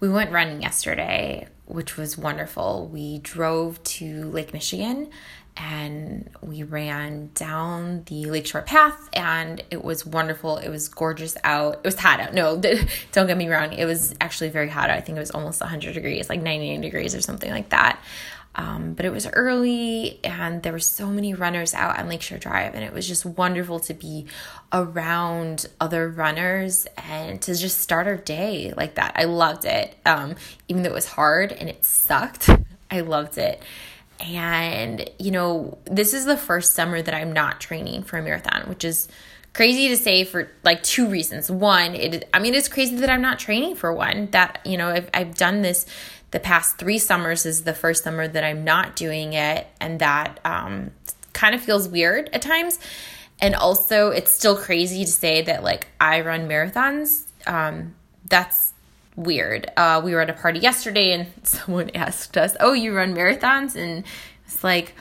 we went running yesterday, which was wonderful. We drove to Lake Michigan and we ran down the lakeshore path and it was wonderful. It was gorgeous out. It was hot out. No don't get me wrong. It was actually very hot out. I think it was almost 100 degrees like 99 degrees or something like that um, but it was early and there were so many runners out on lakeshore drive and it was just wonderful to be around other runners and to just start our day like that i loved it um, even though it was hard and it sucked i loved it and, you know, this is the first summer that I'm not training for a marathon, which is crazy to say for like two reasons. One, it I mean it's crazy that I'm not training for one. That, you know, I've I've done this the past 3 summers is the first summer that I'm not doing it and that um kind of feels weird at times. And also it's still crazy to say that like I run marathons. Um that's weird. Uh, we were at a party yesterday and someone asked us, Oh, you run marathons? And it's like,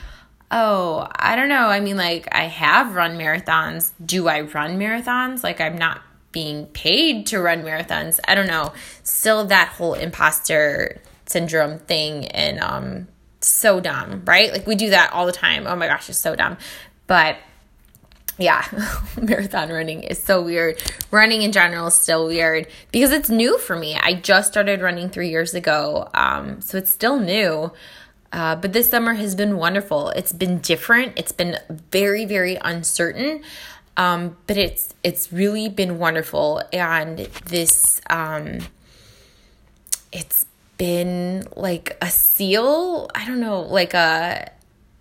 Oh, I don't know. I mean, like, I have run marathons. Do I run marathons? Like, I'm not being paid to run marathons. I don't know. Still, that whole imposter syndrome thing and um so dumb, right? Like we do that all the time. Oh my gosh, it's so dumb. But yeah, marathon running is so weird. Running in general is still weird because it's new for me. I just started running three years ago, um, so it's still new. Uh, but this summer has been wonderful. It's been different. It's been very, very uncertain, um, but it's it's really been wonderful. And this, um, it's been like a seal. I don't know, like a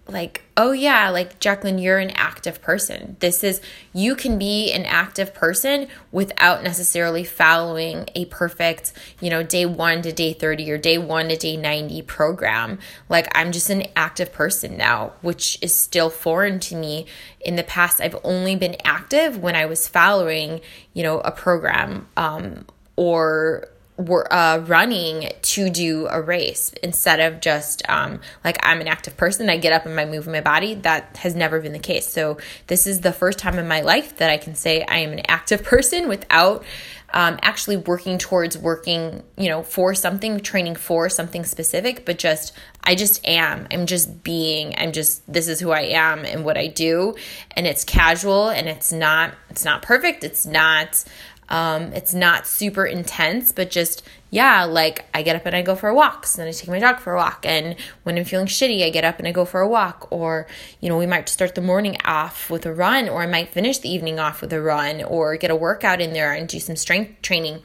like, oh yeah, like Jacqueline, you're an active person. This is, you can be an active person without necessarily following a perfect, you know, day one to day 30 or day one to day 90 program. Like, I'm just an active person now, which is still foreign to me. In the past, I've only been active when I was following, you know, a program um, or were uh, running to do a race instead of just um, like I'm an active person. I get up and I move my body. That has never been the case. So this is the first time in my life that I can say I am an active person without um, actually working towards working, you know, for something, training for something specific, but just I just am. I'm just being. I'm just this is who I am and what I do, and it's casual and it's not it's not perfect. It's not um, it's not super intense, but just, yeah, like I get up and I go for walks and I take my dog for a walk. And when I'm feeling shitty, I get up and I go for a walk. Or, you know, we might start the morning off with a run, or I might finish the evening off with a run, or get a workout in there and do some strength training.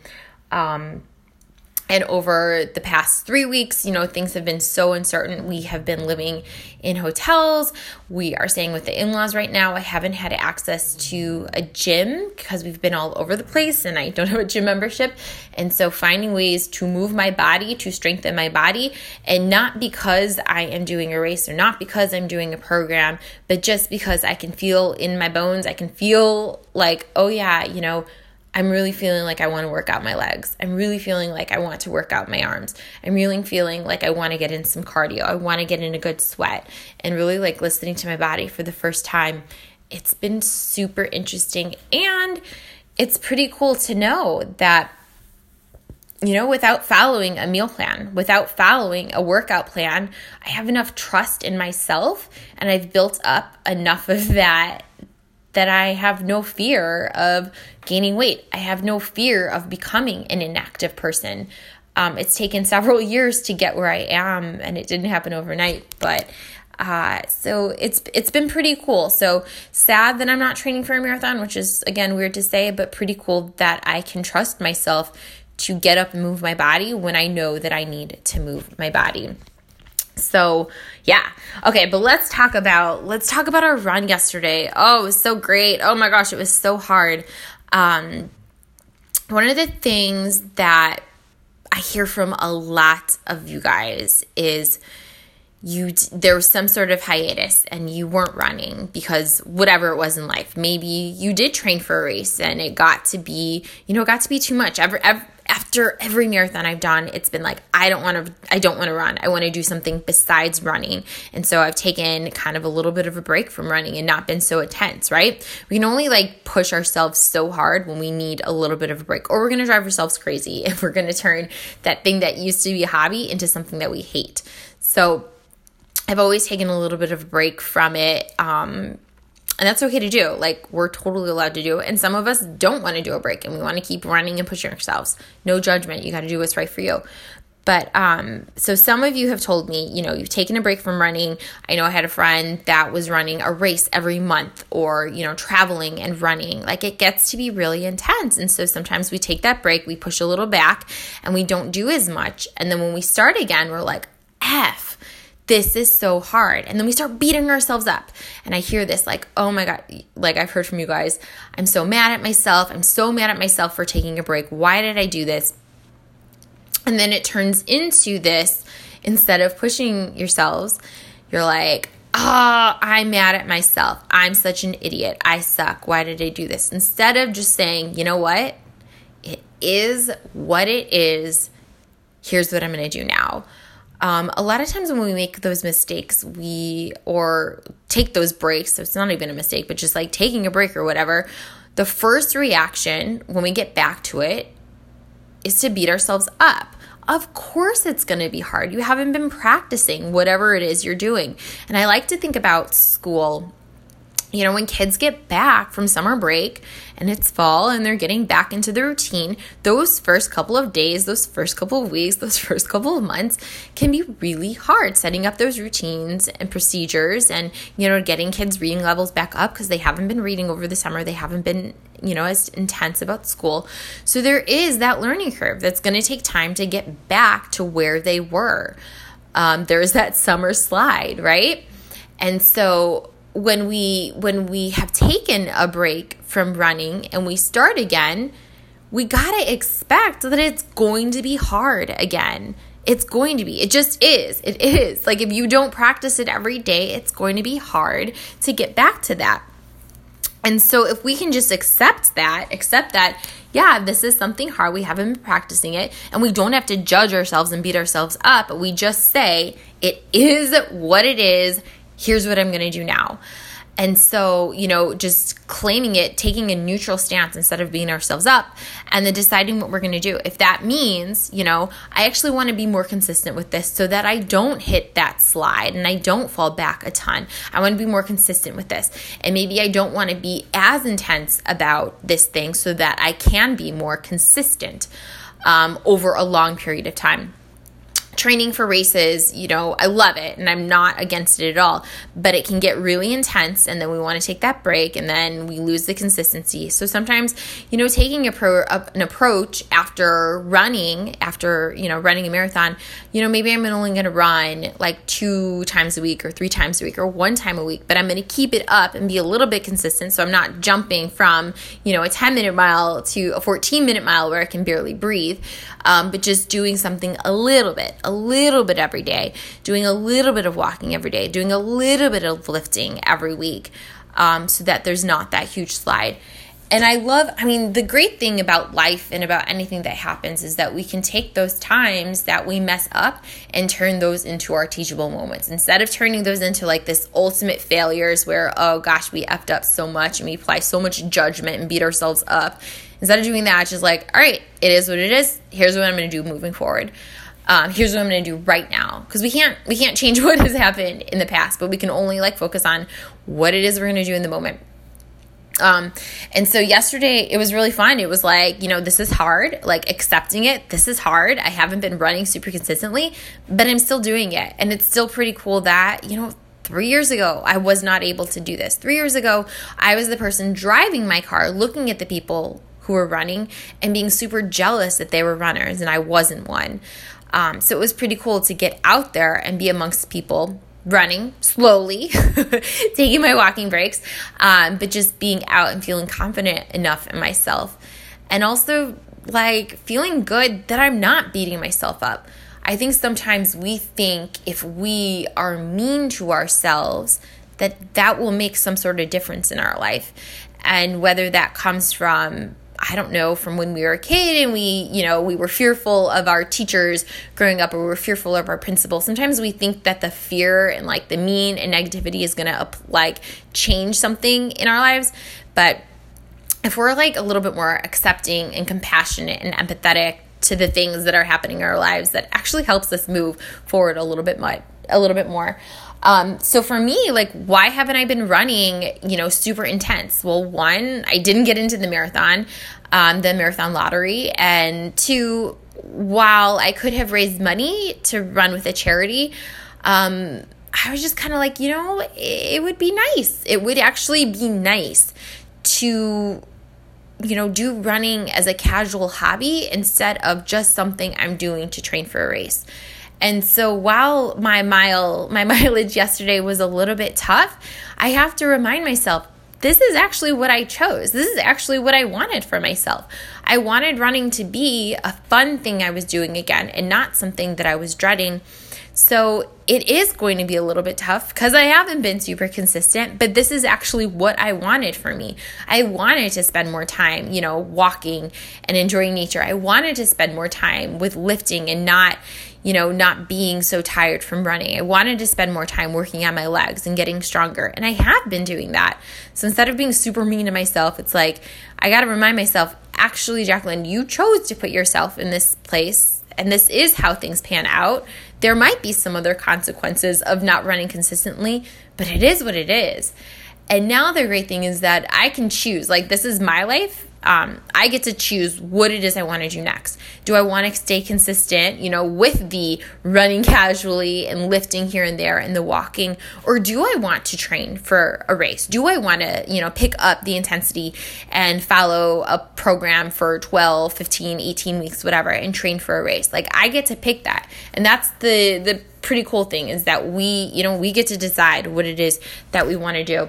Um, and over the past three weeks, you know, things have been so uncertain. We have been living in hotels. We are staying with the in laws right now. I haven't had access to a gym because we've been all over the place and I don't have a gym membership. And so finding ways to move my body, to strengthen my body, and not because I am doing a race or not because I'm doing a program, but just because I can feel in my bones, I can feel like, oh yeah, you know, I'm really feeling like I want to work out my legs. I'm really feeling like I want to work out my arms. I'm really feeling like I want to get in some cardio. I want to get in a good sweat and really like listening to my body for the first time. It's been super interesting and it's pretty cool to know that you know, without following a meal plan, without following a workout plan, I have enough trust in myself and I've built up enough of that that I have no fear of gaining weight. I have no fear of becoming an inactive person. Um, it's taken several years to get where I am, and it didn't happen overnight. But uh, so it's it's been pretty cool. So sad that I'm not training for a marathon, which is again weird to say, but pretty cool that I can trust myself to get up and move my body when I know that I need to move my body. So, yeah. Okay, but let's talk about let's talk about our run yesterday. Oh, it was so great. Oh my gosh, it was so hard. Um one of the things that I hear from a lot of you guys is you there was some sort of hiatus and you weren't running because whatever it was in life maybe you did train for a race and it got to be you know it got to be too much every, after every marathon I've done, it's been like I don't want to I don't want to run. I want to do something besides running. And so I've taken kind of a little bit of a break from running and not been so intense, right? We can only like push ourselves so hard when we need a little bit of a break or we're going to drive ourselves crazy if we're going to turn that thing that used to be a hobby into something that we hate. So I've always taken a little bit of a break from it. Um, and that's okay to do. Like, we're totally allowed to do it. And some of us don't want to do a break and we want to keep running and pushing ourselves. No judgment. You got to do what's right for you. But um, so some of you have told me, you know, you've taken a break from running. I know I had a friend that was running a race every month or, you know, traveling and running. Like it gets to be really intense. And so sometimes we take that break, we push a little back, and we don't do as much. And then when we start again, we're like, F this is so hard. And then we start beating ourselves up. And I hear this like, oh my God, like I've heard from you guys, I'm so mad at myself. I'm so mad at myself for taking a break. Why did I do this? And then it turns into this instead of pushing yourselves, you're like, oh, I'm mad at myself. I'm such an idiot. I suck. Why did I do this? Instead of just saying, you know what? It is what it is. Here's what I'm going to do now. Um, a lot of times when we make those mistakes, we or take those breaks, so it's not even a mistake, but just like taking a break or whatever, the first reaction when we get back to it is to beat ourselves up. Of course, it's going to be hard. You haven't been practicing whatever it is you're doing. And I like to think about school you know, when kids get back from summer break and it's fall and they're getting back into the routine, those first couple of days, those first couple of weeks, those first couple of months can be really hard setting up those routines and procedures and, you know, getting kids' reading levels back up because they haven't been reading over the summer. They haven't been, you know, as intense about school. So there is that learning curve that's going to take time to get back to where they were. Um, there's that summer slide, right? And so when we when we have taken a break from running and we start again, we got to expect that it's going to be hard again. It's going to be. It just is. It is. Like if you don't practice it every day, it's going to be hard to get back to that. And so if we can just accept that, accept that, yeah, this is something hard. We haven't been practicing it, and we don't have to judge ourselves and beat ourselves up. We just say, it is what it is here's what I'm going to do now. And so, you know, just claiming it, taking a neutral stance instead of beating ourselves up, and then deciding what we're going to do. If that means, you know, I actually want to be more consistent with this so that I don't hit that slide and I don't fall back a ton. I want to be more consistent with this. And maybe I don't want to be as intense about this thing so that I can be more consistent um, over a long period of time training for races, you know, I love it and I'm not against it at all, but it can get really intense and then we want to take that break and then we lose the consistency. So sometimes, you know, taking a pro, an approach after running, after, you know, running a marathon, you know, maybe I'm only going to run like two times a week or three times a week or one time a week, but I'm going to keep it up and be a little bit consistent so I'm not jumping from, you know, a 10 minute mile to a 14 minute mile where I can barely breathe, um, but just doing something a little bit a little bit every day, doing a little bit of walking every day, doing a little bit of lifting every week um, so that there's not that huge slide. And I love, I mean, the great thing about life and about anything that happens is that we can take those times that we mess up and turn those into our teachable moments. Instead of turning those into like this ultimate failures where, oh gosh, we effed up so much and we apply so much judgment and beat ourselves up. Instead of doing that, just like, all right, it is what it is. Here's what I'm going to do moving forward um, here's what I'm going to do right now because we can't we can't change what has happened in the past, but we can only like focus on what it is we're going to do in the moment. Um, and so yesterday it was really fun. It was like, you know, this is hard, like accepting it. This is hard. I haven't been running super consistently, but I'm still doing it. And it's still pretty cool that, you know, three years ago I was not able to do this. Three years ago, I was the person driving my car, looking at the people who were running and being super jealous that they were runners and I wasn't one. Um, so it was pretty cool to get out there and be amongst people running slowly, taking my walking breaks, um, but just being out and feeling confident enough in myself. And also, like, feeling good that I'm not beating myself up. I think sometimes we think if we are mean to ourselves, that that will make some sort of difference in our life. And whether that comes from I don't know, from when we were a kid and we, you know, we were fearful of our teachers growing up or we were fearful of our principal. Sometimes we think that the fear and like the mean and negativity is going to like change something in our lives. But if we're like a little bit more accepting and compassionate and empathetic to the things that are happening in our lives that actually helps us move forward a little bit more a little bit more um, so for me, like, why haven't I been running, you know, super intense? Well, one, I didn't get into the marathon, um, the marathon lottery. And two, while I could have raised money to run with a charity, um, I was just kind of like, you know, it would be nice. It would actually be nice to you know, do running as a casual hobby instead of just something I'm doing to train for a race. And so while my mile my mileage yesterday was a little bit tough, I have to remind myself this is actually what I chose. This is actually what I wanted for myself. I wanted running to be a fun thing I was doing again and not something that I was dreading so it is going to be a little bit tough because I haven't been super consistent, but this is actually what I wanted for me. I wanted to spend more time, you know, walking and enjoying nature. I wanted to spend more time with lifting and not, you know, not being so tired from running. I wanted to spend more time working on my legs and getting stronger. And I have been doing that. So instead of being super mean to myself, it's like I got to remind myself actually, Jacqueline, you chose to put yourself in this place and this is how things pan out. There might be some other consequences of not running consistently, but it is what it is. And now the great thing is that I can choose. Like, this is my life um, I get to choose what it is I want to do next. Do I want to stay consistent, you know, with the running casually and lifting here and there and the walking? Or do I want to train for a race? Do I want to, you know, pick up the intensity and follow a program for 12, 15, 18 weeks, whatever, and train for a race? Like, I get to pick that. And that's the, the, pretty cool thing is that we, you know, we get to decide what it is that we want to do.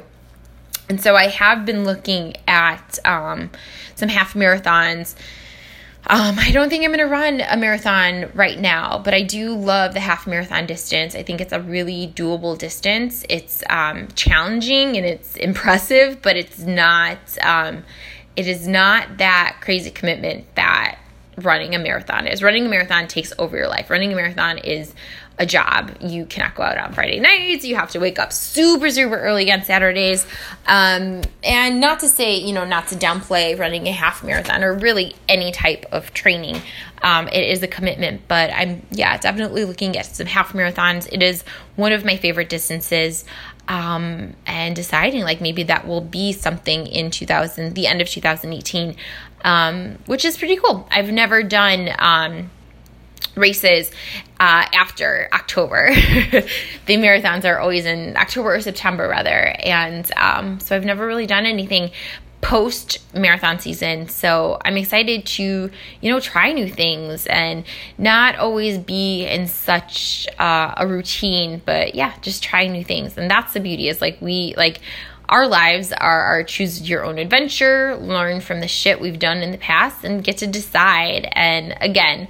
And so I have been looking at um, some half marathons. Um, I don't think I'm going to run a marathon right now, but I do love the half marathon distance. I think it's a really doable distance. It's um, challenging and it's impressive, but it's not. Um, it is not that crazy commitment that running a marathon is. Running a marathon takes over your life. Running a marathon is a job. You cannot go out on Friday nights. You have to wake up super, super early on Saturdays. Um, and not to say, you know, not to downplay running a half marathon or really any type of training. Um, it is a commitment, but I'm, yeah, definitely looking at some half marathons. It is one of my favorite distances. Um, and deciding like maybe that will be something in 2000, the end of 2018, um, which is pretty cool. I've never done, um, races uh, after October. the marathons are always in October or September, rather. And um, so I've never really done anything post marathon season. So I'm excited to, you know, try new things and not always be in such uh, a routine, but yeah, just try new things. And that's the beauty is like we, like, our lives are our choose your own adventure, learn from the shit we've done in the past, and get to decide. And again,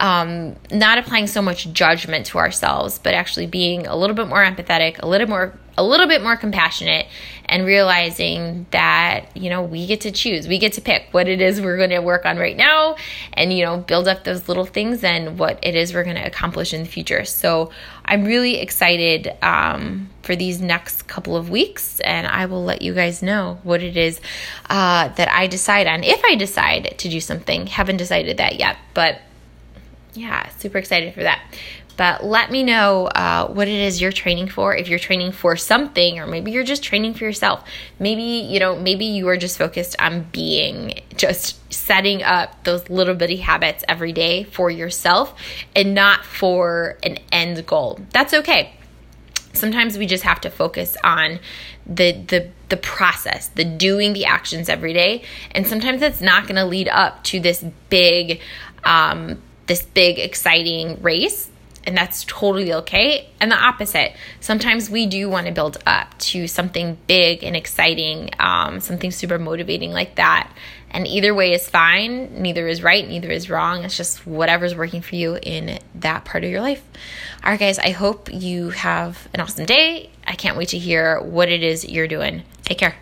um, not applying so much judgment to ourselves, but actually being a little bit more empathetic, a little more, a little bit more compassionate, and realizing that you know we get to choose, we get to pick what it is we're going to work on right now, and you know build up those little things and what it is we're going to accomplish in the future. So I'm really excited um, for these next couple of weeks, and I will let you guys know what it is uh, that I decide on if I decide to do something. Haven't decided that yet, but yeah, super excited for that. But let me know uh, what it is you're training for. If you're training for something, or maybe you're just training for yourself. Maybe, you know, maybe you are just focused on being, just setting up those little bitty habits every day for yourself and not for an end goal. That's okay. Sometimes we just have to focus on the the the process, the doing the actions every day, and sometimes it's not going to lead up to this big um, this big, exciting race. And that's totally okay. And the opposite. Sometimes we do want to build up to something big and exciting, um, something super motivating like that. And either way is fine. Neither is right, neither is wrong. It's just whatever's working for you in that part of your life. All right, guys, I hope you have an awesome day. I can't wait to hear what it is you're doing. Take care.